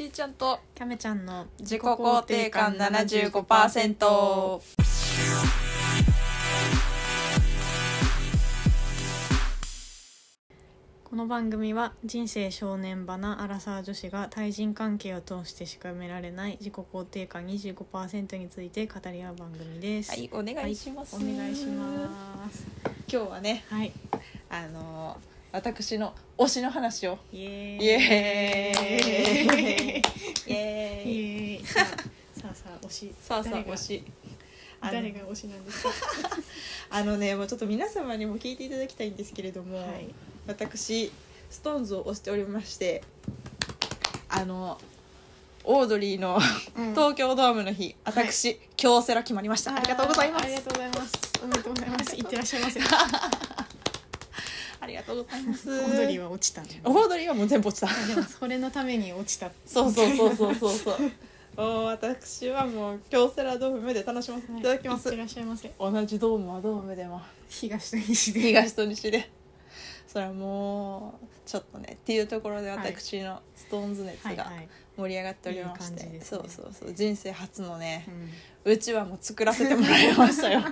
ちーちゃんとキャメちゃんの自己肯定感75%この番組は人生正念場なアラサー女子が対人関係を通してしか埋められない自己肯定感25%について語り合う番組です。はいお願いします、お願いします。今日はねはい。あのー私の推しの話をイエーイ。イエーイ。さあさあ推し。さあさあ誰が？推し誰が推しなんですか？あのねもうちょっと皆様にも聞いていただきたいんですけれども、はい。私ストーンズを推しておりましてあのオードリーのうん東京ドームの日、私、京セラ決まりましたありがとうございますありがとうございます。おめでとうございます。いってらっしゃいませ。ありがとうございます。オードリーは落ちたね。オードリーはもう全部落ちた。あでもそれのために落ちた。そうそうそうそうそうそう。私はもう京セラドームで楽しませていただきます、いらっしゃいませ。同じドームはドームでも。東と西で。東と西で。それはもうちょっとねっていうところで私のストーンズ熱が。盛り上がっておりまして、そうそうそう。人生初のねうん。うちわも作らせてもらいましたよ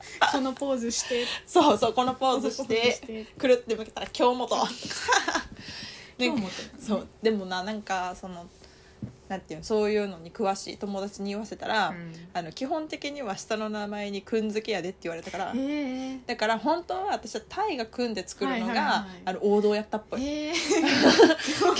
このポーズして。そうそうこのポーズしててくるって向けたら京本 で今日もそうでもななんかそのなんていうのそういうのに詳しい友達に言わせたら、うんあの基本的には下の名前にくんづけやでって言われたからへえ。だから本当は私はタイが組んで作るのが、あの王道やったっぽい、へえ。うんそ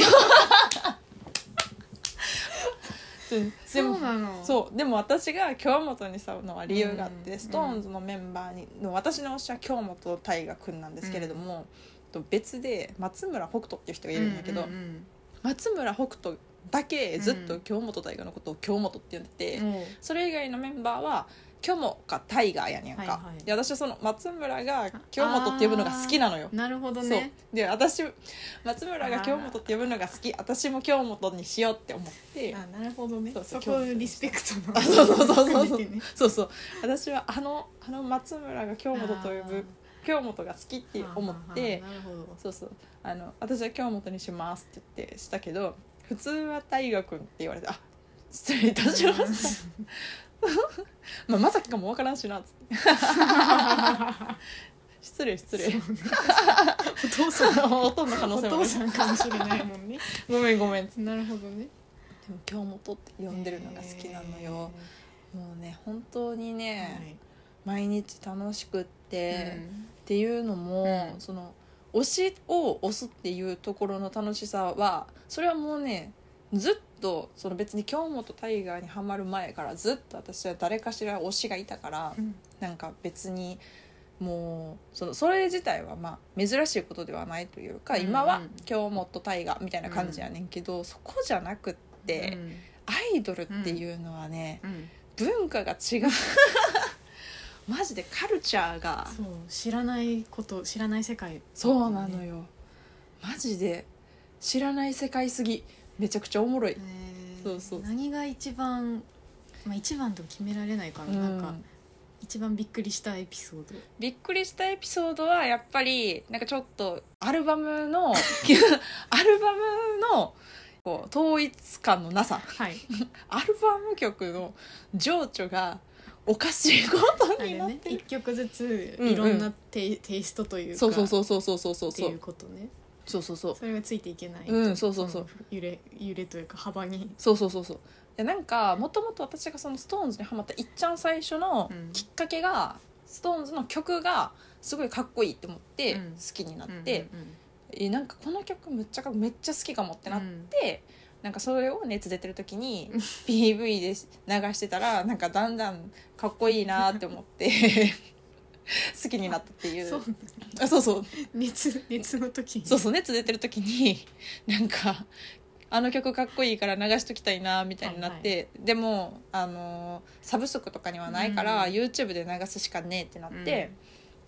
でもうなの。そう。でも私が京本にしたのは理由があって、うんストーンズのメンバーにの私の推しは京本大我くんなんですけれども、と別で松村北斗っていう人がいるんだけど、うんうん松村北斗だけずっと京本大我のことを京本って呼んでて、うん。それ以外のメンバーは京本かタイガーやねんか、はいはい。で私はその松村が京本って呼ぶのが好きなのよ。なるほどそう。ね。で私松村が京本って呼ぶのが好き。私も京本にしようって思って。あ、なるほどね。そうそうリスペクトの。あそうそうそうそうそう。ね。そうそう。私はあのあの松村が京本と呼ぶ京本が好きって思って。あーなるほど。そうそう。あの私は京本にしますって言ってしたけど普通は大河君って言われてあ失礼いたしました まあまさかもわからんしなっつって 失礼失礼お父さん。ほとんど可能お性もある父さんかもしれないもんね。ごめんごめんでなるほどね。も京本って呼んでるのが好きなのよ、もうね本当にへー。ね、毎日楽しくって、はいっていうのも、うんその推しを推すっていうところの楽しさはそれはもうねずっとその別に京本タイガーにはまる前からずっと私は誰かしら推しがいたから、うん。なんか別にもうそのそれ自体はまあ珍しいことではないというか、うんうん。今は京本タイガーみたいな感じやねんけど、そこじゃなくって、うん。アイドルっていうのはね、うん。文化が違う。マジでカルチャーが。知らないこと知らない世界。そうなのよ。マジで知らない世界すぎめちゃくちゃおもろい、へー。そうそう。何が一番まあ一番と決められないかな,、うん。なんか一番びっくりしたエピソード。びっくりしたエピソードはやっぱりなんかちょっとアルバムの アルバムのこう統一感のなさ。はい。アルバム曲の情緒がおかしいことになってる、一曲ずつうんうん。いろんなテイ,、テイストというか。そうそうそうそうそうそうそう。っていうことねそうそうそう。それがついていけない。うんそうそうそう。の揺れ揺れというか幅に。そうそうそうそう。でなんかもともと私がその SixTONES にハマったいっちゃん最初のうん。きっかけが、SixTONES の曲がすごいかっこいいって思ってうん。好きになって、うんうんえなんかこの曲めっちゃかめっちゃ好きかもってなって、なんかそれを熱出てる時に PV で流してたらなんかだんだんかっこいいなって思って 好きになったっていう。そう。あそうそう。熱熱の時に。そうそう熱出てる時に なんかあの曲かっこいいから流しときたいなみたいになって、でもあのサブスクとかにはないから、うん。YouTube で流すしかねえってなって、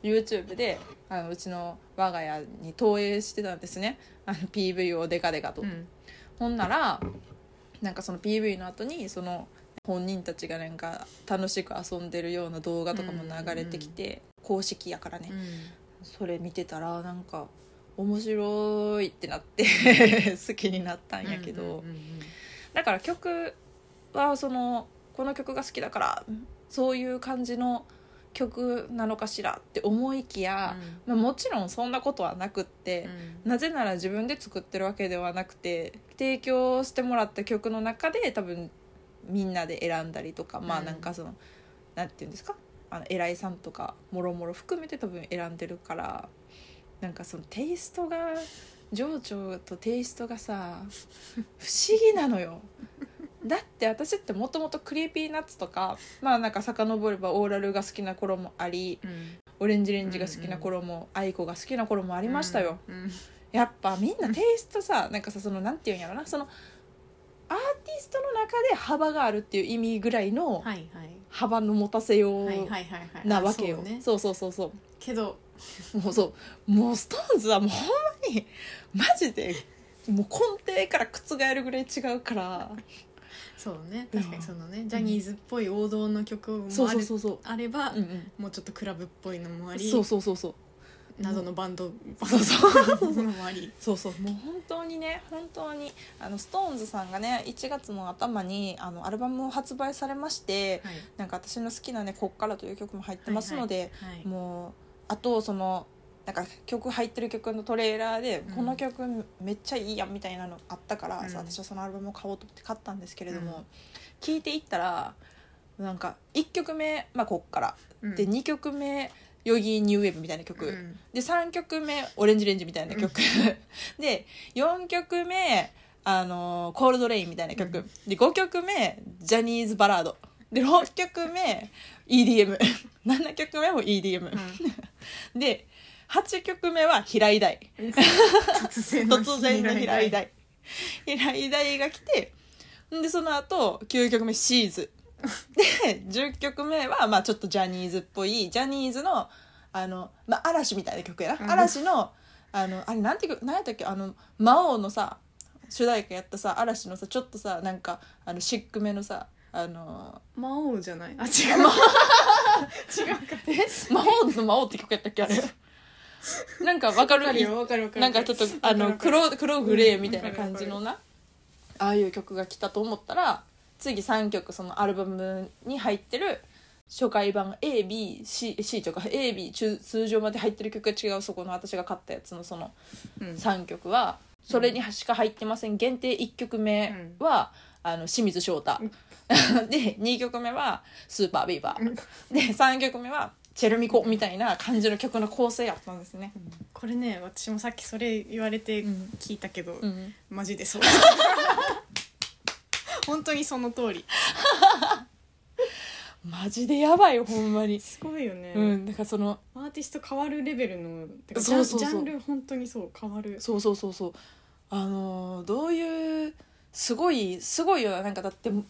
YouTube であのうちの我が家に投影してたんですね。あの PV をデカデカと。うん。ほんならなんかその PV の後にその本人たちがなんか楽しく遊んでるような動画とかも流れてきて、公式やからね、うん。それ見てたらなんか面白いってなって 好きになったんやけど、うんうんうんうん。だから曲はそのこの曲が好きだからそういう感じの曲なのかしらって思いきや、まあ、もちろんそんなことはなくって、なぜなら自分で作ってるわけではなくて提供してもらった曲の中で多分みんなで選んだりとか、まあうん。なんかそのなんていうんですか？あの偉いさんとかもろもろ含めて多分選んでるからなんかそのテイストが情緒とテイストがさ不思議なのよ。だって私ってもともと Creepy Nuts とかまあなんか遡ればオーラルが好きな頃もありオレンジレンジが好きな頃も、アイコが好きな頃もありましたよ、うん。やっぱみんなテイストさなんかさそのなんていうんやろなそのアーティストの中で幅があるっていう意味ぐらいのはいはい幅の持たせようはいはいはいはい。なわけよ、あそうね。そうそうそうそう。けど。もうそう。もうストーンズはもうほんまにマジでもう根底から覆るぐらい違うから。そうね。うん確かにそのねジャニーズっぽい王道の曲もあるそうそうそう。あればうんうん。もうちょっとクラブっぽいのもあり。そうそうそうそう謎のバンド。そうそうの もあり。そうそう。もう本当にね本当にあのストーンズさんがね1月の頭にあのアルバムを発売されましてはい。なんか私の好きなね「こっから」という曲も入ってますので、はいもうあとそのなんか曲入ってる曲のトレーラーで、うん。この曲めっちゃいいやんみたいなのあったから、うん。さ私はそのアルバムを買おうと思って買ったんですけれども、うん。聴いていったらなんか1曲目、まあ、こっから、うん。で2曲目 Yogee New Waves みたいな曲、うん。で3曲目オレンジレンジみたいな曲、で4曲目あの coldrain みたいな曲、うん。で5曲目ジャニーズバラードで6曲目 EDM7 曲目も EDM、で8曲目は平井大。突然の突然の平井大。平井大が来てでその後9曲目シーズで10曲目はまあちょっとジャニーズっぽいジャニーズのあの、まあ、嵐みたいな曲やな、うん。嵐のあのあれなんていう何やったっけ？あの魔王のさ主題歌やったさ嵐のさちょっとさなんかあのシックめのさあの魔王じゃない？あ違う。違うか魔王の魔王って曲やったっけ？あれ。なんかわかる？わかるよわかるわかる。なんかちょっとあの黒黒グレーみたいな感じのな、ああいう曲が来たと思ったら次3曲そのアルバムに入ってる初回版 ABC とか AB 中通常まで入ってる曲が違うそこの私が買ったやつのそのうん。3曲はそれにしか入ってません。限定1曲目は、あの清水翔太、で2曲目はスーパービーバー、で3曲目はチェルミコみたいな感じの曲の構成やったんですね。これね私もさっきそれ言われてうん。聞いたけど、うん。マジでそう 本当にその通り。マジでやばいよほんまに。すごいよね、うん、だからそのアーティスト変わるレベルのてかそうそうそう。ジャンジャンル本当にそう変わる。そうそうそうそう。あのーどういうすごいすごいよな。なんかだってもう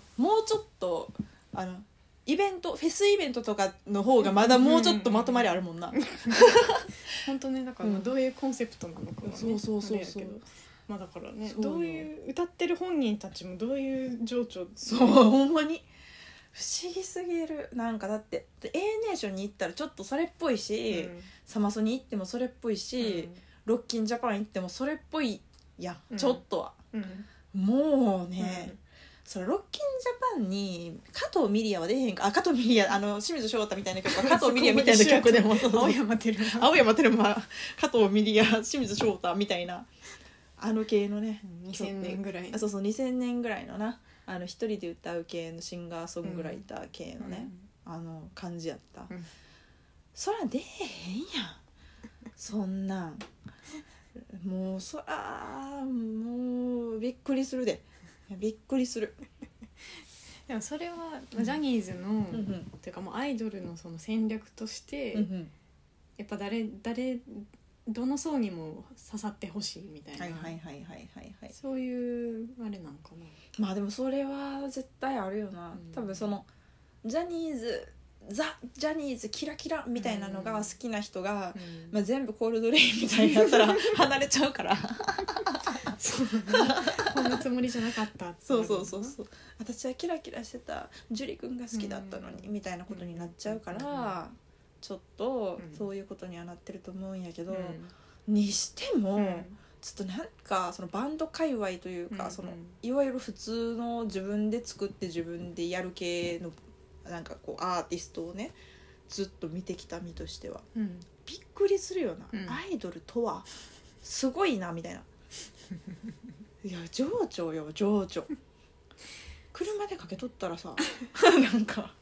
ちょっとあのイベントフェスイベントとかの方がまだもうちょっとまとまりあるもんな。本当ねだからうん。どういうコンセプトなのかはねそうそうそうそう。あれやけどまあだからねそうよ。どういう歌ってる本人たちもどういう情緒？そうほんまに。不思議すぎる。なんかだって A ネーションに行ったらちょっとそれっぽいし、うん。サマソに行ってもそれっぽいし、ロッキンジャパン行ってもそれっぽいやん、うん。ちょっとは。うん。もうね、それロッキンジャパンに加藤ミリアは出へんかあ加藤ミリアあの清水翔太みたいな曲は加藤ミリア みたいな曲でも青山テルマ。青山テルマ加藤ミリア清水翔太みたいなあの系のね2000年ぐらい。あそうそう2000年ぐらいのな。あの一人で歌う系のシンガーソングライター系のね、あの感じやった、うん。そら出えへんやん。そんなん。もうそらもうびっくりするで。びっくりする、でもそれはジャニーズの、うん。うんていうかもうアイドルのその戦略として、うんうん、やっぱ誰誰どの層にも刺さってほしいみたいな、はいはいはいはいはいはい。そういうあれなんかな。まあでもそれは絶対あるよな、うん。多分そのジャニーズザ・ジャニーズキラキラみたいなのが好きな人が、うん。まあ、全部コールドレインみたいになったら 離れちゃうから。そうこんなつもりじゃなかったってそうそうそうそう。私はキラキラしてた。樹君が好きだったのに、うん。みたいなことになっちゃうから、うんちょっとうん。そういうことにはなってると思うんやけど、うん。にしても、うん。ちょっとなんかそのバンド界隈というか、うんそのいわゆる普通の自分で作って自分でやる系のなんかこうアーティストをねずっと見てきた身としてはうん。びっくりするよな、うん。アイドルとはすごいなみたいな。いや情緒よ情緒。車でかけとったらさ なんか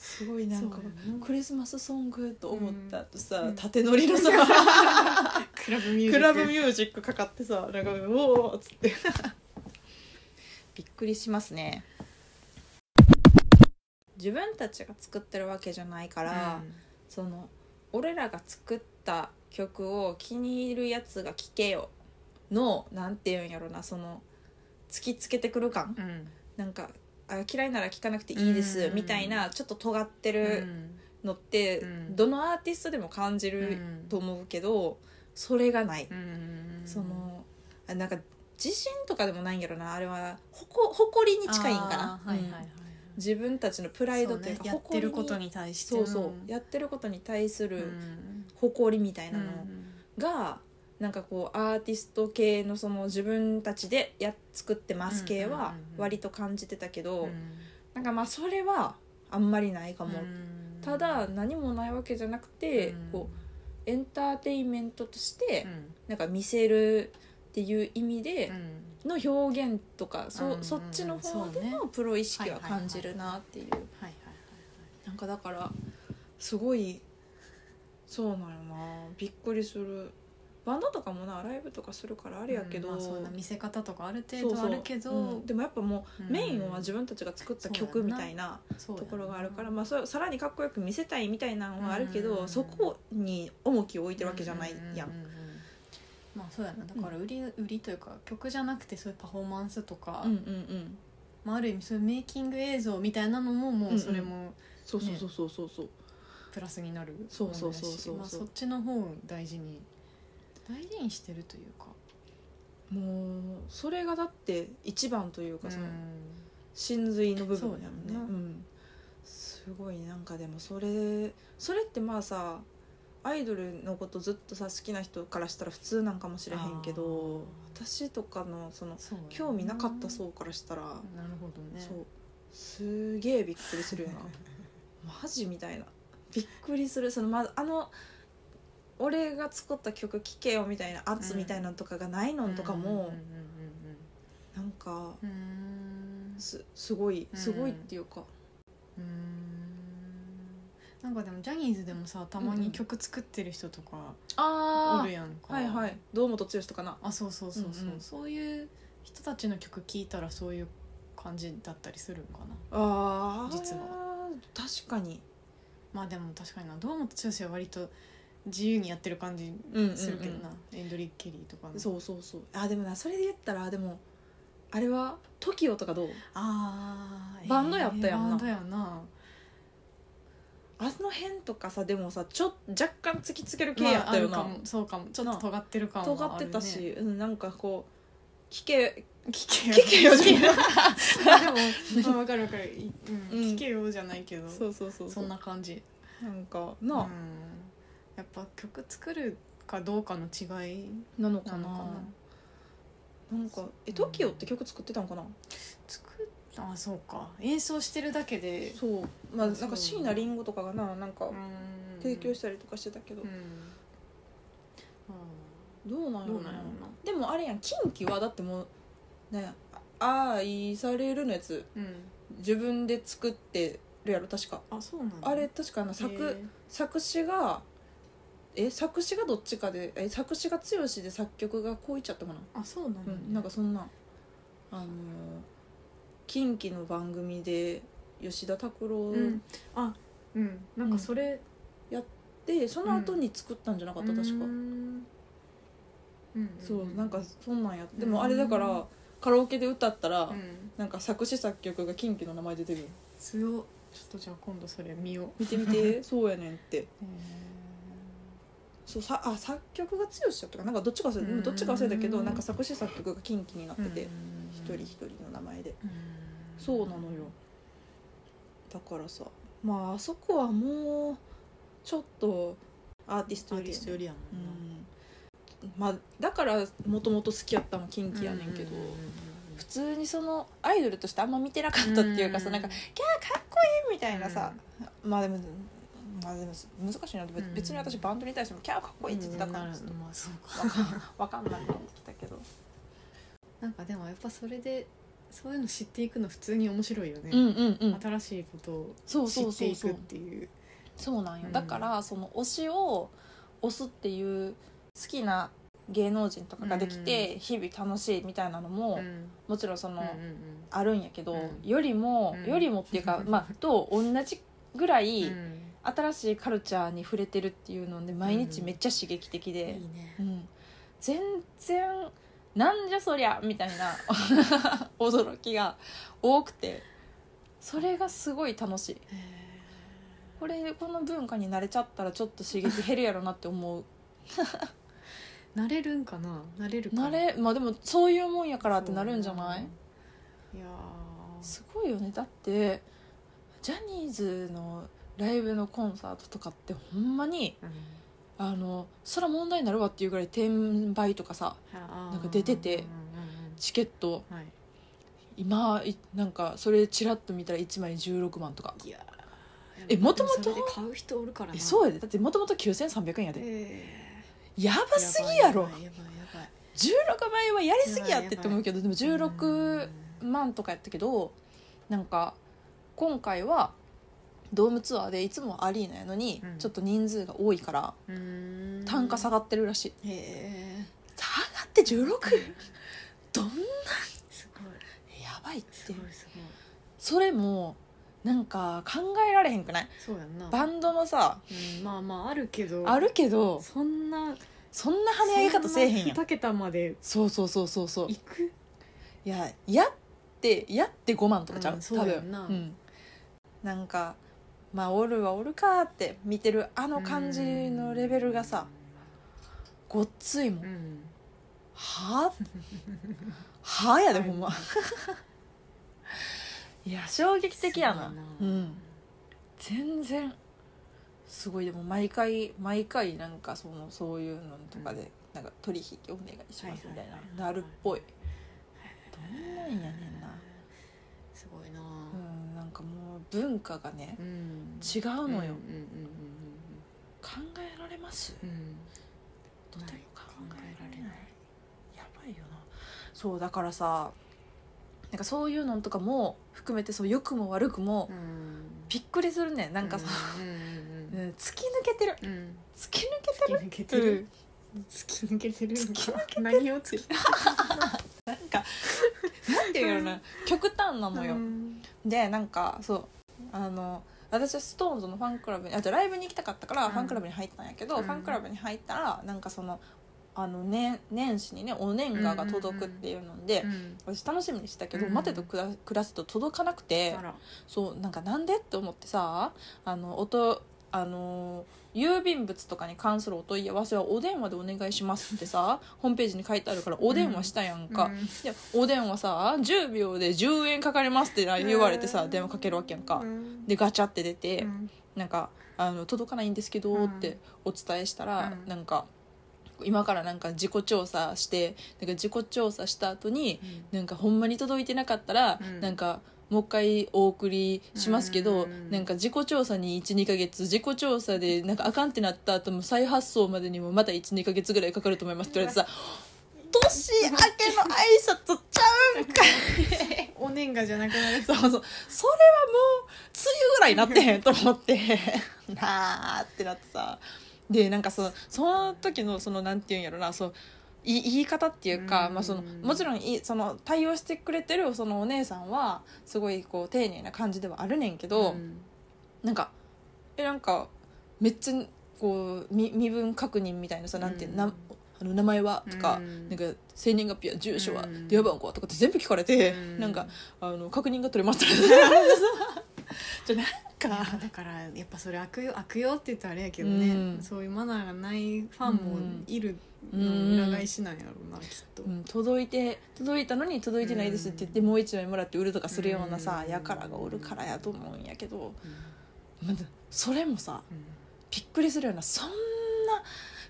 すごいなんかクリスマスソングと思った後さ、うん。縦乗りのさクラブミュージック。クラブミュージックかかってさなんか「おお」っつって。びっくりしますね。自分たちが作ってるわけじゃないから、その俺らが作った曲を気に入るやつが聴けよのなんていうんやろなその突きつけてくる感。うんうん。なんかあ嫌いなら聴かなくていいです、うん。みたいなちょっと尖ってうるん。のって、うん。どのアーティストでも感じると思うけど、それがない、うんそのあなんか自信とかでもないんやろな。あれは誇りに近いんかな、うんあーはいはいはい自分たちのプライドというかね。やってることに対して。そうそう、やってることに対すうるん。誇りみたいなのうん。が、なんかこうアーティスト系のその自分たちでや作ってます系はうんうんうんうん。割と感じてたけど、うん。なんかまあそれはあんまりないかも、うんただ何もないわけじゃなくて、うん。こうエンターテインメントとしてうん。なんか見せるっていう意味でうん。の表現とか、そうんうんうん。そっちの方でのプロ意識は感じるなっていう、なんかだからすごいそうなんよな。びっくりするバンドとかもなライブとかするからあれやけど、うんまあそうな見せ方とかある程度あるけどうん。でもやっぱもううん。メインは自分たちが作った曲みたいなところがあるから、まあ、そさらにかっこよく見せたいみたいなのはあるけど、うんそこに重きを置いてるわけじゃないやん。ううううまあそうやな。だから売り,、売りというか曲じゃなくてそういうパフォーマンスとか、うんうんうん。まあ、ある意味そういうメイキング映像みたいなのももうんううん。それもそうそうそうそうそう。そう、プラスになるそうそうそうそう。まあ、そっちの方を大事に大事にしてるというかもうそれがだって一番というかその、うん真髄の部分やもんね。そうやんすごいなんかでもそれそれってまあさアイドルのことずっとさ好きな人からしたら普通なんかもしれへんけど私とかのその興味なかった層からしたら、なるほどね。そう。すげえびっくりするよな。マジみたいな。びっくりする。そのまずあの俺が作った曲聴けよみたいな圧みたいなのとかがないのとかも、うんうんなんかうんうんうんすすごいうんすごいっていうか、うーんなんかでもジャニーズでもさたまに曲作ってる人とかあおるやんか、はいはい堂本剛とかなあそうそうそうそう、うんうんそういう人たちの曲聴いたらそういう感じだったりするんかなあー実は確かにまあでも確かにな堂本剛は割と自由にやってる感じするけどな、エンドリー・ケリーとかの。そうそうそう。あでもなそれで言ったらでもあれは TOKIO とかどう？あーバンドやったやんな。バンドやな。あの辺とかさでもさちょ若干突きつける系やったよな、まあそうかも。ちょっと尖ってる感は尖ある、ね、ってたし、うん、なんかこう聞け聞け聞けよじゃない。でも、まあ、分かる分かる、いうんうん。聞けよじゃないけど。そうそうそうそんな感じ。なんかうん。な、やっぱ曲作るかどうかの違いなのかな。なのかななんかえ TOKIO って曲作ってたんかな、作った。あそうか。演奏してるだけで。そう。まあなんか椎名林檎とかがななんかうん。提供したりとかしてたけど、うん。どうなんやろな。でもあれやん近畿はだってもうね愛されるのやつ。うん。自分で作ってるやろ確か。あそうなんだあれ確かな作,、作詞がえ作詞がどっちかでえ作詞が剛で作曲がこういっちゃったかな、あそうなんだ、うん、なんかそんな。あのー近畿の番組で吉田拓郎うん。あうん。なんかそれ、でその後に作ったんじゃなかった、確か。うん。うん。そうなんかそんなんや。でうん。もあれだからカラオケで歌ったら、うん。なんか作詞作曲が近畿の名前出てる。よ強っ。ちょっとじゃあ今度それ見よう。見てみて。そうやねんってそうさあ作曲が剛やったかなんかどっちか忘れた。うんどっちか忘れたけどなんか作詞作曲が近畿になってて。うん一人一人の名前で。うんそうなのよ。だからさまああそこはもうちょっとアーティストアーよりやねティストよりやもうんな、ん。まあ、だからもともと好きやったのキンキやねんけど、普通にそのアイドルとしてあんま見てなかったっていうかさ、うんなんか「キャーかっこいい!」みたいなさ、まあでもまあでも難しいな。別に私バンドに対しても「キャーかっこいい!」って言ってたから、うんちょっとまあそうかわかんなくなってきたけど、なんかでもやっぱそれでそういうの知っていくの普通に面白いよね、うんうんうん。新しいことを知っていくっていう。そうなんよ、うん。だからその推しを推すっていう好きな芸能人とかができて日々楽しいみたいなのも、うん。もちろんその、うん。あるんやけど、うん。よりも、うん。よりもっていうか、まあと同じぐらい、うん新しいカルチャーに触れてるっていうので毎日めっちゃ刺激的で、いいね。うん。全然なんじゃそりゃみたいな 驚きが多くて。それがすごい楽しい。これこの文化に慣れちゃったらちょっと刺激減るやろなって思う。なれるんかな？なれるかな？慣れまあでもそういうもんやからってなるんじゃない？いやー。すごいよね。だってジャニーズのライブのコンサートとかってほんまにうん。あのそら問題になるわっていうぐらい転売とかさなんか出ててチケット。うんはい。今いなんかそれチラッと見たら1枚16万とか。いやえもともと買う人おるからな。えそうやで。だってもともと9300円やで。えやばーすぎやろ。やばいやばい16万円はやりすぎやってって思うけどでもやばい16万とかやったけどなんか今回はドームツアーでいつもアリーナやのにうん。ちょっと人数が多いからうーん。単価下がってるらしい。へえ。下がって16どんな？すごい。やばいって。すごいすごい。それもなんか考えられへんくない？そうやんな。バンドのさうんまあまああるけど。あるけどそんなそんな跳ね上げ方せえへんやん。2桁までそうそうそうそうそう。いく？いややってやって5万とかちゃう、うんそう多やんな。分。うん、なんかまあおるはおるかって見てるあの感じのレベルがさごっついもん、うん。は？あはあやでほんま。いや衝撃的やな。うん。全然すごい。でも毎回毎回なんかそのそういうのとかで、なんか取引お願いしますみたいななるっぽい。どんなんやねんな。すごいな。うん文化がねうん。違うのよ、考えられます？うん。とても考えられない。やばいよな。そうだからさなんかそういうのとかも含めてそう良くも悪くもうん。びっくりするね。なんかさ、うん突き抜けてる。突き抜突き抜けけてる？てる突き抜けてる？突き抜け何を突き？なんかなんていうのな。極端なのよ、うん。でなんかそうあの私はストーンズのファンクラブにあじゃライブに行きたかったからうん。ファンクラブに入ったんやけど、うん。ファンクラブに入ったらなんかそのあの年年始にねお年賀が届くっていうので、うん私楽しみにしたけど、うん。待てと暮ら暮らすと届かなくてそうなんかなんでって思ってさあの音あの郵便物とかに関するお問い合わせはお電話でお願いしますってさ ホームページに書いてあるからお電話したやんか、うん。でお電話さ10秒で10円かかりますってな言われてさ電話かけるわけやんか、うん。でガチャって出て、うん。なんかあの届かないんですけどってお伝えしたら、うん。なんか今からなんか自己調査してなんか自己調査した後になんかほんまに届いてなかったら、うん。なんかもう一回お送りしますけど、うん。なんか自己調査に12か月自己調査でなんかあかんってなった後も再発送までにもまた12か月ぐらいかかると思いますって言われてさ 年明けの挨拶ちゃうんか。い お年賀じゃなくなる。そうそう。それはもう梅雨ぐらいになってへんと思って。なあってなってさ。でなんかそのその時のそのなんていうんやろなそうい言い方っていうか、うん。まあ、そのもちろんいその対応してくれてるそのお姉さんはすごいこう丁寧な感じではあるねんけど、ん。なんかえなんかめっちゃこう身身分確認みたいなさなんていうの、なあの名前はとか、うんなんか生年月日は住所は、うん。電話番号はとかって全部聞かれて、うん。なんかあの確認が取れましたじゃ か。だからやっぱそれ悪用悪用って言ったらあれやけどね、うん。そういうマナーがないファンもいるうんの裏返しなんやろうな、きっと、うん、届いて届いたのに届いてないですって言って、もう一枚もらって売るとかするようなさ、うん。やからがおるからやと思うんやけど、うん。まだそれもさびっくりするようなそんな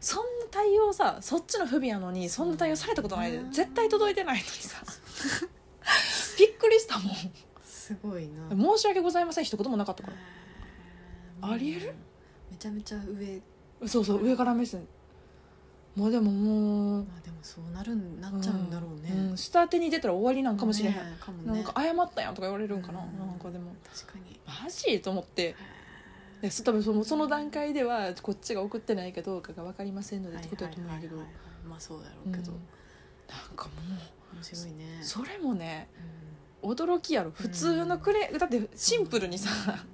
そんな対応さそっちの不備やのにそんな対応されたことないで絶対届いてないのにさ。びっくりしたもんすごいな。申し訳ございません。一言もなかったかへー。ありえる？めちゃめちゃ上。らそうそう上から。目線。もうでももうまあでもそうなるんなっちゃうんだろうね、ん下手に出たら終わりなんかもしれへん、ねね。なんか謝ったやんとか言われるんかな、うん。なんかでも。確かに。マジ？と思って。多分そのその段階ではこっちが送ってないかどうかが分かりませんのでってことだと思うんやけど、まあそうだろうんうけど、なんかも面白いね。うそれもねうん驚きやろ。普通のクレだってシンプルにさ、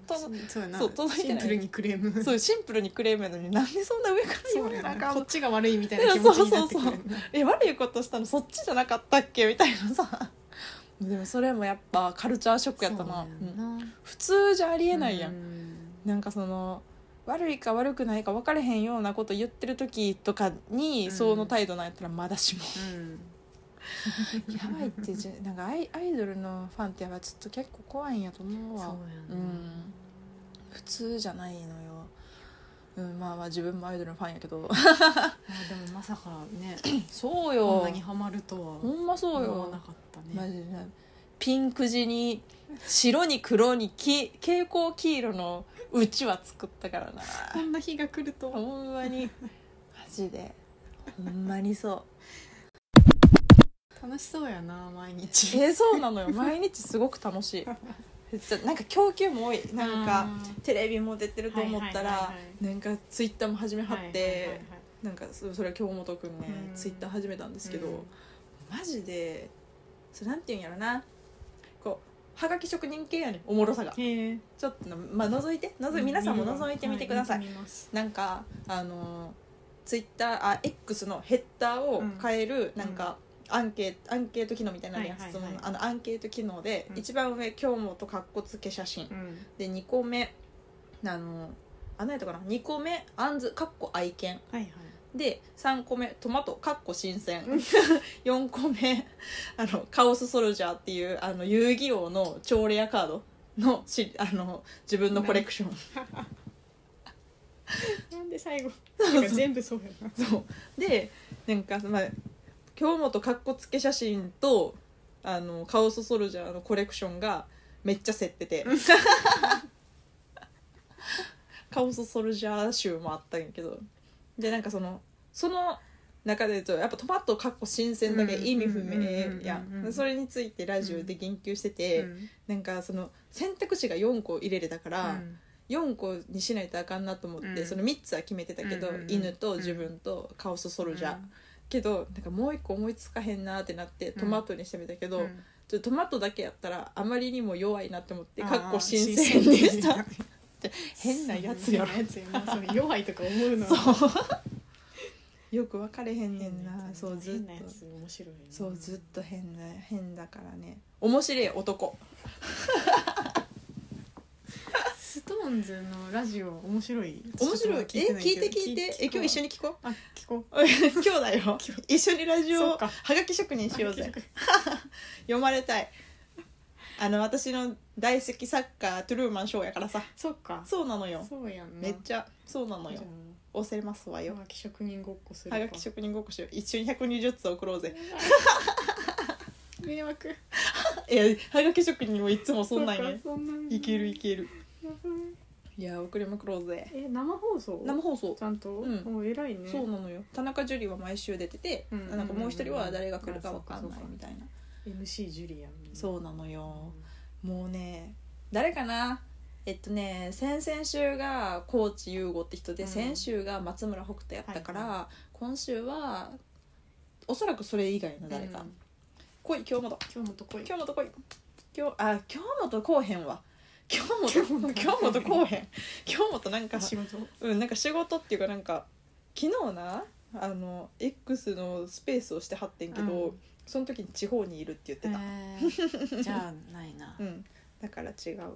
とそうそうやな。そう届いてシンプルにクレーム。そうシンプルにクレームやのになんでそんな上から言われなあかこっちが悪いみたいな気持ちになってくる。そうそうえ悪いことしたのそっちじゃなかったっけ？みたいなさ。でもそれもやっぱカルチャーショックやったな。そうん。普通じゃありえないやん、うん。なんかその悪いか悪くないか分かれへんようなこと言ってる時とかに、うん。その態度なんやったらまだしも。うん やばいってじなんかアイアイドルのファンってやっぱちょっと結構怖いんやと思うわ。そうやなうん。普通じゃないのよ。うんまあまあ自分もアイドルのファンやけど。まあでもまさかね。こ んそうよ。なにハマるとは。ほんまそうよ。思わなかったね。マジで。ねピンク地に白に黒にき蛍光黄色のうちわ作ったからな。こんな日が来るとは。ほんまに。マジで。ほんまにそう楽しそうやな毎日。えーそうなのよ。毎日すごく楽しい。なんか供給も多い。なんかテレビも出てると思ったらはいはいなんかツイッターも始めはっはいはいはいはい。てなんかそそれは京本くんねうん。ツイッター始めたんですけど、うん。マジでそれなんていうんやろな。こうはがき職人系やねんおもろさが。ちょっとなまあ覗いて。覗い皆さんも覗いてみてください、は見てみます。なんかあのツイッターあ X のヘッダーを変える、うんなん。か、アンケアンケート機能みたいなのあるやん。はいはいはい。そのあのアンケート機能で、うん。一番上京本かっこつけ写真、うん。で2個目あのあ何やったかな。2個目あんずかっこ愛犬。はいはい。で3個目トマトかっこ新鮮。4個目あのカオスソルジャーっていうあの遊戯王の超レアカードのしあの自分のコレクション。なんで最後？なんか全部そうやな。そう。でなんかまあ京本かっこつけ写真とあのカオスソルジャーのコレクションがめっちゃ競ってて。カオスソルジャー集もあったんやけど。でなんかそのその中で言うとやっぱトマトかっこ新鮮だけ意味不明やそれについてラジオで言及してて、うん。なんかその選択肢が4個入れれたから、うん。4個にしないとあかんなと思って、うん。その3つは決めてたけど、うん犬と自分とカオスソルジャー、けどなんかもう1個思いつかへんなってなってトマトにしてみたけど、うん。ちょっとトマトだけやったらあまりにも弱いなって思ってかっこ新鮮でした。変なやつやろ弱いとか思うの。よく分かれへんねんな。そうずっ変なやとつ面白いな。そうずっと変な変だからね。面白い男。ストーンズのラジオ面白い？面白い？え聞いて聞いて？え今日一緒にに聞こう？あ聞こう。今日だよ一緒にラジオはがき職人しようぜ。読まれたい。あの私の大好きサッカートゥルーマンショーやからさ。そっか。そうなのよ。そうやんな。めっちゃそうなのよ。押せますわよ。あはがき職人ごっこするはがき職人ごっこしよう。一緒に120通送ろうぜ。迷惑。えはがき職人もいつもそんなんや。いけるいけるい いや送りまくろうぜ。え生放送？生放送。ちゃんと、うん。お偉いね。そうなのよ。田中樹は毎週出てて、うん。なんかもう一人は誰が来るかわかんないみたいな。MC ジュリアン。そうなのよ。もうね誰かな？えっとね先々週が高知優吾って人で、うん。先週が松村北斗やったから、は今週はおそらくそれ以外の誰か、来い京本。今日もとこい。京本来い。京あ京本来おへんわ京本京本京本来おへん。京本なんか仕事。うんなんか仕事っていうかなんか昨日なあの X のスペースをしてはってんけど、うん。その時に地方にいるって言ってた、えー。じゃあないな。うん、だから違う。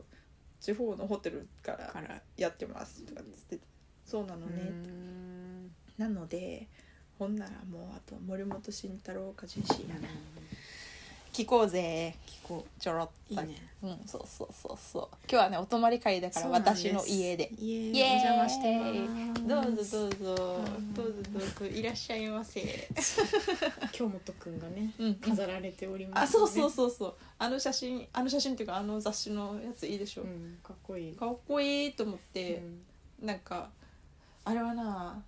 地方のホテルからやってますとかって言って。そうなのね、なのでほんならもうあと森本慎太郎かジェシーやな、聞こうぜ。聞こちょろっいいね。うんそうそうそうそう。今日はねお泊まり会だからそうなんです。私の家で。家イ。エーイ。お邪魔して。ますどうぞどうぞ。うんどうぞどうぞ。いらっしゃいませ。京本くんがねうん。飾られております、ね、あそうそうそうそう。あの写真あの写真っていうかあの雑誌のやついいでしょ、うん、かっこいい。かっこいいと思って、うん。なんかあれはな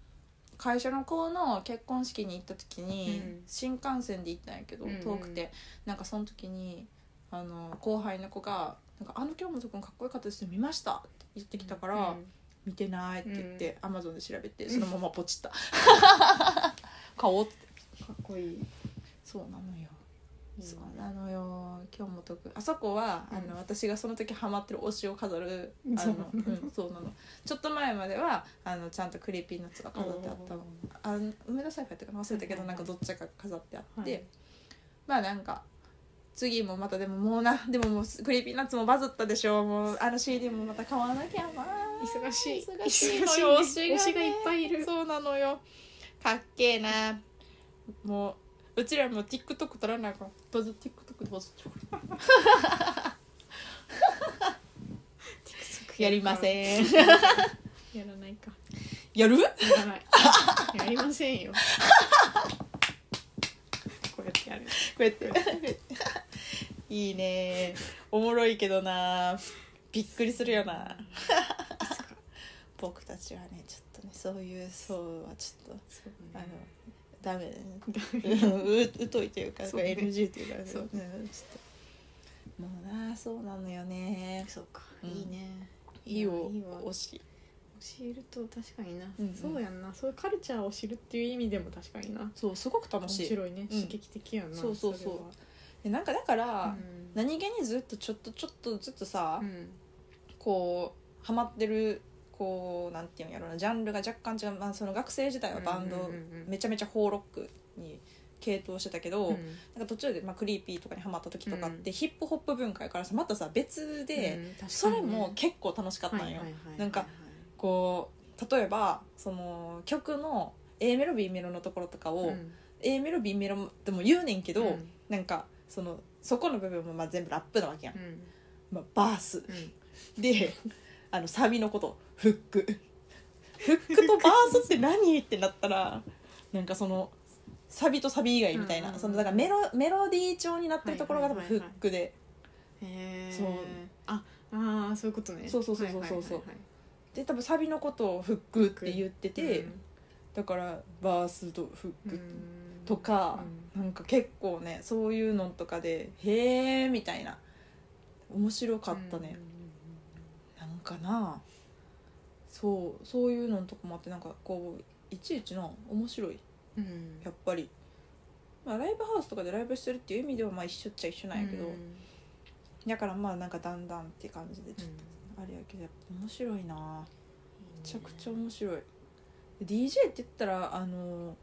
会社の子の結婚式に行った時に、うん。新幹線で行ったんやけどうんうん。遠くて、なんかその時にあの後輩の子が「なんかあの京本君かっこよかったですよ見ました」って言ってきたから「うん見てない」って言って、アマゾンで調べてそのままポチった。買おう って。かっこいい。そうなのよそうなのよ京本君あそこは、うん。あの私がその時ハマってる推しを飾るあのそううん、そうなの。ちょっと前まではあのちゃんとクリーピーナッツが飾ってあった。のあの梅田サイファーやったかな忘れたけど、はいはいはい。なんかどっちかが飾ってあって、はい。まあなんか次もまたでももうな でももうクリーピーナッツもバズったでしょもうあの CD もまた買わなきゃな。忙しい。忙しいの忙しいよね推しが,、推しがいっぱいいる。そうなのよ。かっけえな。もううちらも TikTok 撮らないからどうぞ TikTok どう。ぞやりません。んやらないか。やる？やらない。やりませんよ。こうやってやる。こうやって。いいね。おもろいけどな。びっくりするよな。僕たちはねちょっとねそういうそうはちょっとそうあのねダメだね。ダ うんう疎いというかそうね。NG というかそううんちょっと。もうなそうなのよね。そうか、うん。いいね。いいよ。いいわ。推し。教えると確かにな、うんうん。そうやんな。そういうカルチャーを知るっていう意味でも確かにな。そうすごく楽面しい。白いね、うん。刺激的やんなそうそうそう。でなんかだから、うん。何気にずっとちょっとちょっとずつさ、うん。こうハマってるこうなんていうんやろうなジャンルが若干違う、まあ、その学生時代はバンド、うんうんうん。うんめちゃめちゃ邦ロックに傾倒してたけど、うん。なんか途中で、まあ、クリーピーとかにハマった時とかって、ヒップホップ文化やからさまたさ別で、うんそれも結構楽しかったんよ。なんかこう例えばその曲の A メロ B メロのところとかを、うん。A メロ B メロでも言うねんけど、うん。なんかそのそこの部分もまあ全部ラップなわけやん、うん。まあ、バース。うん。であのサビのことフック。フックとバースって何ってなったらなんかそのサビとサビ以外みたいな、うんうんうん。そのだからメロメロディー調になってるところが多分フックで、そう。ああーそういうことね。そうそうそうそうそう。そうはいはいで多分サビのことをフックって言ってて、うん。だからバースとフックうん。とか、なんか結構ねそういうのとかでへえみたいな。面白かったね、なんかなそうそういうのとかもあってなんかこういちいちな面白い。うん。うんやっぱり、まあ、ライブハウスとかでライブしてるっていう意味ではまあ一緒っちゃ一緒なんやけど、うん。だからまあなんかだんだんって感じでちょっとあれやけどやっぱ面白いな。めちゃくちゃ面白い。DJ って言ったらあの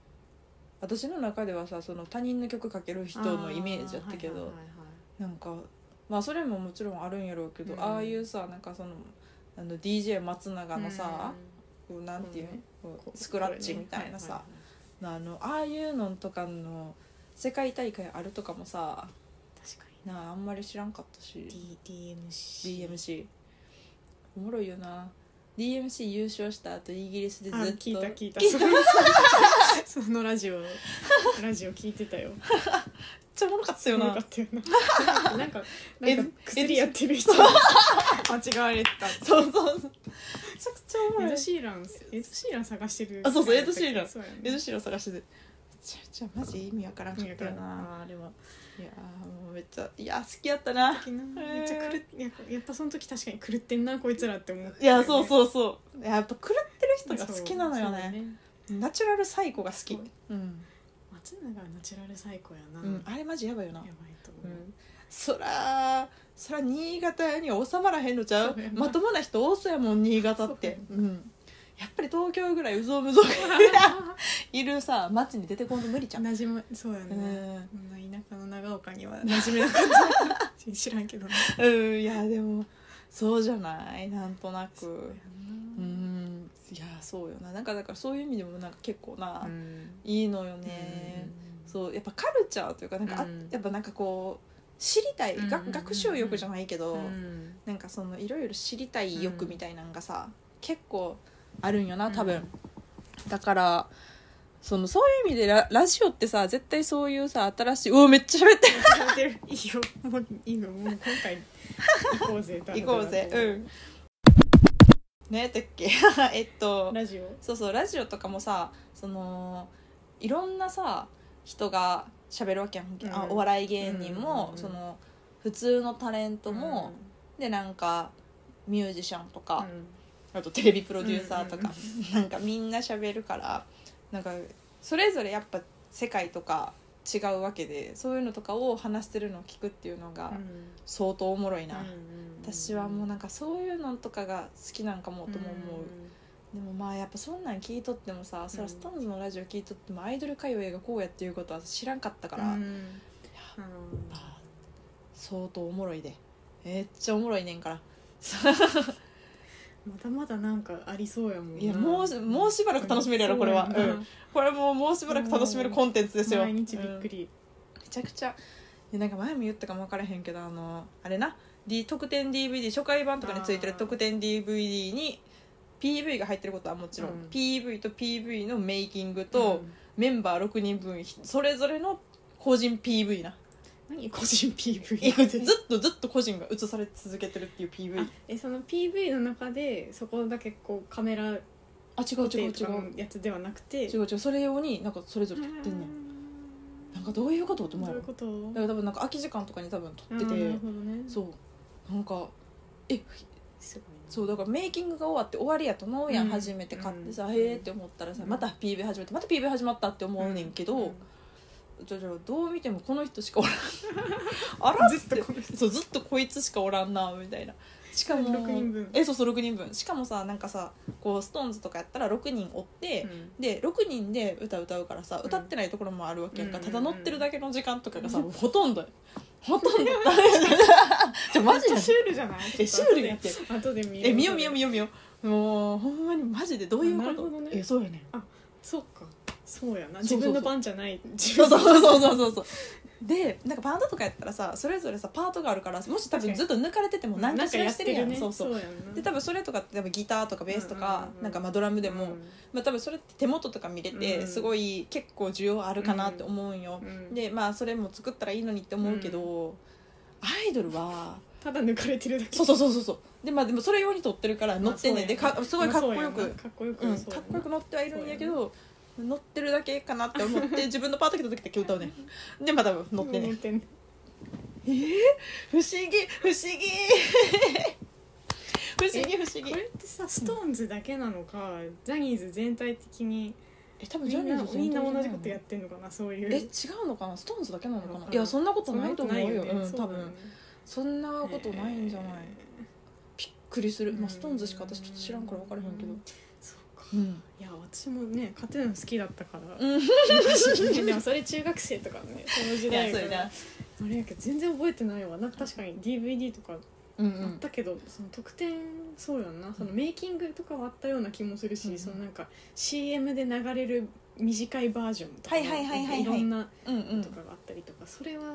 私の中ではさその他人の曲かける人のイメージやったけど、なんかまあそれももちろんあるんやろうけど、うん。ああいうさなんかそのあの DJ 松永のさ、こうなんていうの、スクラッチみたいなさ、あのああいうのとかの世界大会あるとかもさ確かなああんまり知らんかったし。DMC DMC おもろいよな。DMC 優勝した後イギリスでずあっと。聞いた聞いた。そそのラジオラジオ聞いてたよ ちゃおもろかったよな。よかったよな。なんかえなんか薬やってる人。間違われてた。そうそうそう。めちゃくちゃおもろい。エド・シーランエド・シーラン探してる。あそうそうエドシーラン。そうやね。エドシーラン探してて。めちゃくちゃマジ意味わからんかったよなああれはいやーもうめっちゃいや好きやったな。めっちゃ狂っやっぱやっぱその時確かに狂ってんなこいつらって思って。いやそううそうそう。やっぱ狂ってる人が好きなのよね。ナチュラルサイコが好き。うん、松永はナチュラル最高やな、うん、あれマジやばいよな。やばいと思う、うん。そらそら新潟に収まらへんのちゃう？まともな人多そうやもん新潟って。そううん。やっぱり東京ぐらいうぞうむぞう いるさ町に出てこんと無理じゃん馴染むそうやね、うん。田舎の長岡には 馴染めなかった。知らんけどね。うんいやでもそうじゃない？なんとなく。そうんいやそうよな。なんかだからそういう意味でもなんか結構な、うん。いいのよね、そうやっぱカルチャーというかなんか、あうん。やっぱなんかこう知りたい、がうんうんうんうん。学習欲じゃないけど、うん。なんかそのいろいろ知りたい欲みたいなのがさ、結構あるんよな多分、うんだからそのそういう意味でララジオってさ絶対そういうさ新しいうおめっちゃ喋ってる。喋ってるいいよ。もういいのもう今回行こうぜ。行こうぜ。うん何やったっけ？えっとラジオ？そうそうラジオとかもさそのいろんなさ人が喋るわけやん、あうん。お笑い芸人も、うんうんうんその普通のタレントも、でなんかミュージシャンとか、あとテレビプロデューサーとか、なんかみんな喋るからなんかそれぞれやっぱ世界とか違うわけでそういうのとかを話してるのを聞くっていうのが相当おもろいな、私はもうなんかそういうのとかが好きなんかもとも思う、でもまあやっぱそんなん聞いとってもさ、それはストーンズのラジオ聞いとってもアイドル界隈がこうやっていうことは知らんかったから、あ相当おもろいで。めっちゃおもろいねんから。まだまだなんかありそうやもんな。いやもうもうしばらく楽しめるやろこれは。そうん。これもうもうしばらく楽しめるコンテンツですよ。毎日びっくうん。りめちゃくちゃ。でなんか前も言ったかも分からへんけどあのあれな、D、特典 DVD 初回版とかについてる特典 DVD に PV が入ってることはもちろん、うん。PV と PV のメイキングと、メンバー6人分それぞれの個人 PV な。何個人 PV えずっとずっと個人が映され続けてるっていう PV あえその PV の中でそこだけこうカメラあ違う違う違う。のやつではなくて。違う違う。それ用になんかそれぞれ撮ってんねん。なんかどういうこと？と思うよ。どういうこと？だから多分なんか空き時間とかに多分撮ってて。あーなるほどね。そうなんかえすごいなそうだからメイキングが終わって終わりやと思うやん、うん。初めて買ってさ、うん。へえって思ったらさうん。また PV 始めてまた PV 始まったって思うねんけど、じゃあじゃあどう見てもこの人しかおらん。あらずっとそうずっとこいつしかおらんなみたいなしかも6人分。えそうそう6人分。しかもさなんかさこうストーンズとかやったら6人おって、で6人で歌歌うからさん。歌ってないところもあるわけやんか、うん。ただ乗ってるだけの時間とかがさ、ほとんどほとんど。じゃあマジで？シュールじゃない？えシュールやって。後で見え見よう見ようう見よう見よう。もうほんまにマジでどういうこと？ね。えそうやねん。そうか。そうやな。自分の番じゃない。そうそうそうそうそうでなんかバンドとかやったらさそれぞれさパートがあるからもし多分ずっと抜かれてても何かしらしてるやん。ねそう。そうやんな。で多分それとかって多分ギターとかベースとか、うんうんうんなんかまあドラムでも、うん。まあ、多分それって手元とか見れて、うん。すごい結構需要あるかなって思うんよ、うん。でまあそれも作ったらいいのにって思うけど、アイドルはただ抜かれてるだけ。そうそうそうそうそう。でまあでもそれ用に撮ってるから乗ってんねんでまあかすごいかっこよく、まあかっこよくうん、かっこよく乗ってはいるんやけど乗ってるだけかなって思って 自分のパート来た時だけ歌うね。んでまた乗ってんねてんね不思議。不思議。不思議不思議。これってさストーンズだけなのかジャニーズ全体的にえ多分みんなみんな同じことやっってんのかなそういう。え違うのかな？ストーンズだけなのかな？いいやそんなことないと思うよ。そんなことないうん多分。そんなことないんじゃない？びっくりする、まあ、ストーンズしか私ちょっと知らんから分からへんけど。そうかうん。いや私もね勝てるの好きだったから。でもそれ中学生とかねその時いや代から。そうやな。あれやけど全然覚えてないわ。なんか確かに DVD とかうんうん。あったけど、その特典そうやんな。そのメイキングとかはあったような気もするし、うん。そのなんか CM で流れる短いバージョンとかはいはいはいはいはい。いろんなうんうんとかがあったりとか、それは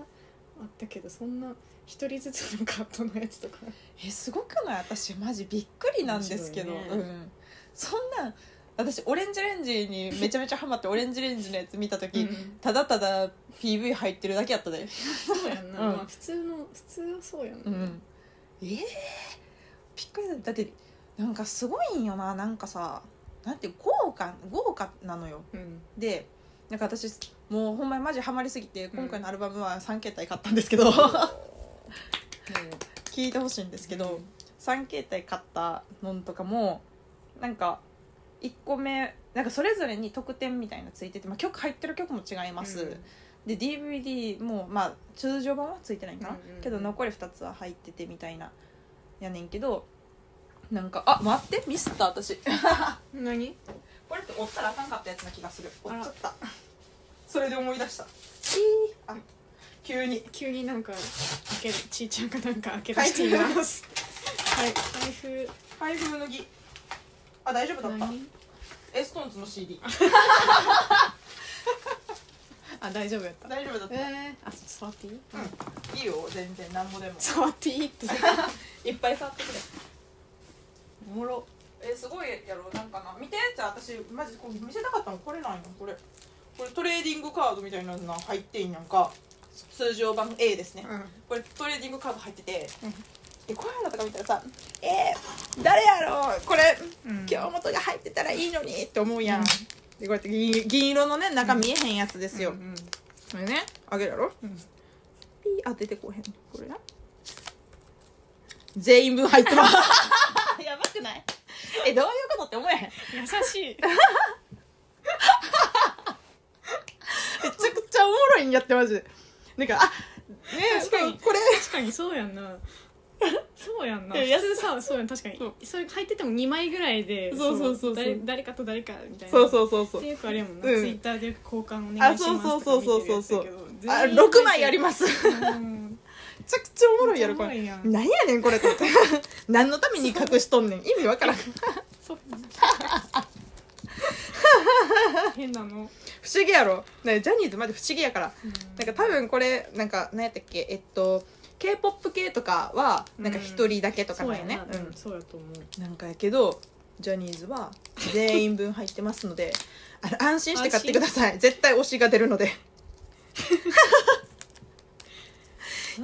あったけどそんな一人ずつのカットのやつとか。えすごくない？私マジびっくりなんですけど、面白いね。うん、そんなん私オレンジレンジにめちゃめちゃハマってオレンジレンジのやつ見た時、うん。ただただ PV 入ってるだけやったで。そうやんな、うん。まあ普通の普通はそうやんな、うん。えー、びっくりだだってなんかすごいんよな。なんかさなんて豪華豪華なのよ。うん。でなんか私もうほんまにマジハマりすぎて今回のアルバムは3形態買ったんですけど、聞いてほしいんですけど、3形態買ったのとかもなんか1個目なんかそれぞれに特典みたいなのついてて、まあ、曲入ってる曲も違います、で DVD もまあ通常版はついてないんかな、うんうんうん。けど残り2つは入っててみたいなやねんけどなんかあ待ってミスった私。うん、何？これって折ったらあかんかったやつな気がする。折っちゃった。それで思い出した。あ急に。急になんか開けるちいちゃんがなんか開け出していますはい財布開封脱ぎあ大丈夫だった。何？え、ストーンズの CD ああ大丈夫やった。大丈夫だった、えー、あ触っていい？うん、いいよ全然。なんぼでも。触っていいって。いっぱい触ってくれ。おもろ。えすごいやろ。なんかな。見てじゃあ私マジこう見せたかったの。これなんよ。これ。これトレーディングカードみたいなの入ってんやんか。通常版 A ですね、うん。これトレーディングカード入ってて、うんでこういうのとか見たらさ「えー、誰やろこれ、うん。京本が入ってたらいいのに」って思うやん、うん。でこうやって銀銀色のね中見えへんやつですよ、うんうんこれねあげるやろ。うん。ピーあ出てこへん。これな全員分入ってます。やばくない？えどういうことって思えへん。優しい。めちゃくちゃおもろいんやってマジで。なんかあね確かに。これ。確かにそうやんな そうやんな。さそうやん確かに。そう。それ入ってても2枚ぐらいでそうそうそうそう。誰誰かと誰かみたいな。そうそうそうそう。ってよくあれやもんな、うん。ツイッターでよく交換お願いしますあそうそうそうそうそうとか見てるやつだあけど。6枚あります。めうん。ちゃくちゃおもろいやろこれ。めっちゃおもろいやん。何やねんこれって 何のために隠しとんねん。意味わからん。不そう。変なの、思議やろ。ねジャニーズマジ不思議やから。なんか多分これなんか何やったっけ？えっと k p o p 系とかはなんか一人だけとかそうやな。んよね、な、うん、そうやと思う。なんかやけどジャニーズは 全員分入ってますのであの安心して買ってください。絶対推しが出るので。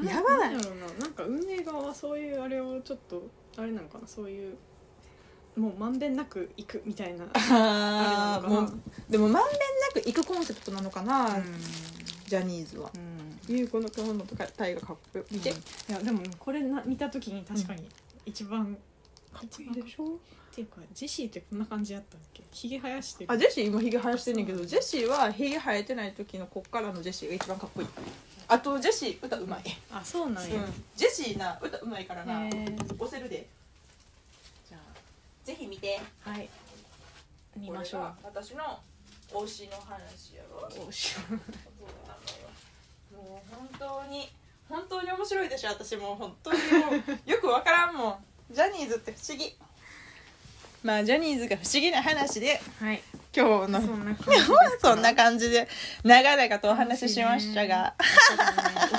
やばない。んやろうな。なんか運営側はそういうあれをちょっとあれなのかな。そういうもうまんべんなくいくみたいな。あ あーもうでもまんべんなくいくコンセプトなのかな、うん。ジャニーズは。うん優子の顔のとかタイがかっこよくて、いやでもこれな見た時に確かに一番、かっこいいでしょ？っていうかジェシーってこんな感じやったっけ？ひげ生やしてる。あジェシー今ひげ生やしてんねんけどジェシーはひげ生えてない時のこっからのジェシーが一番かっこいい。あとジェシー歌うまい、あそうなんや、うん、ジェシーな歌うまいからな。へー。押せるで。じゃあぜひ見て。はい。見ましょう。これが私の推しの話やろ。おしもう本当に本当に面白いでしょ私もう本当にもうよくわからんもん。ジャニーズって不思議。まあジャニーズが不思議な話ではい。今日のそんな感じですか？そんな感じで長々とお話ししましたが、そうだね。推しの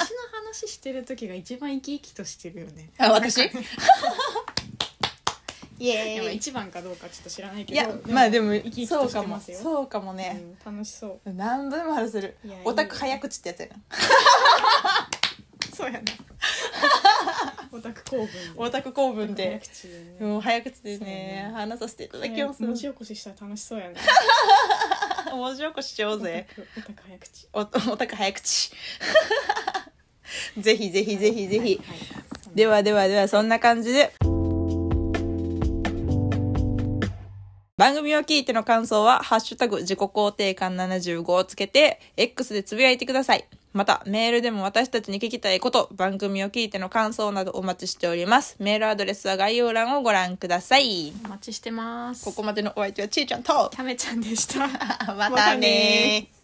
話してる時が一番生き生きとしてるよね。あ私？イエーイ一番かどうかちょっと知らないけいどやまあでも生き生きとしそうかもてますよ。そうかもね、うん、楽しそう。何分もあるする。いやいいオタク早口ってやつやな。そうやな。オタク公文。でオタク公文で。早口でね。もう早口でそうねね。話させていただきます。文字起こししたら楽しそうやね。文字起こししようぜ。オタク早口。おオタク早口。ぜひぜひぜひぜひ、はいはい。ではではではそんな感じで番組を聞いての感想は、ハッシュタグ自己肯定感75をつけて、X でつぶやいてください。また、メールでも私たちに聞きたいこと、番組を聞いての感想などお待ちしております。メールアドレスは概要欄をご覧ください。お待ちしてますここまでのお相手はちーちゃんと、キャメちゃんでした またねー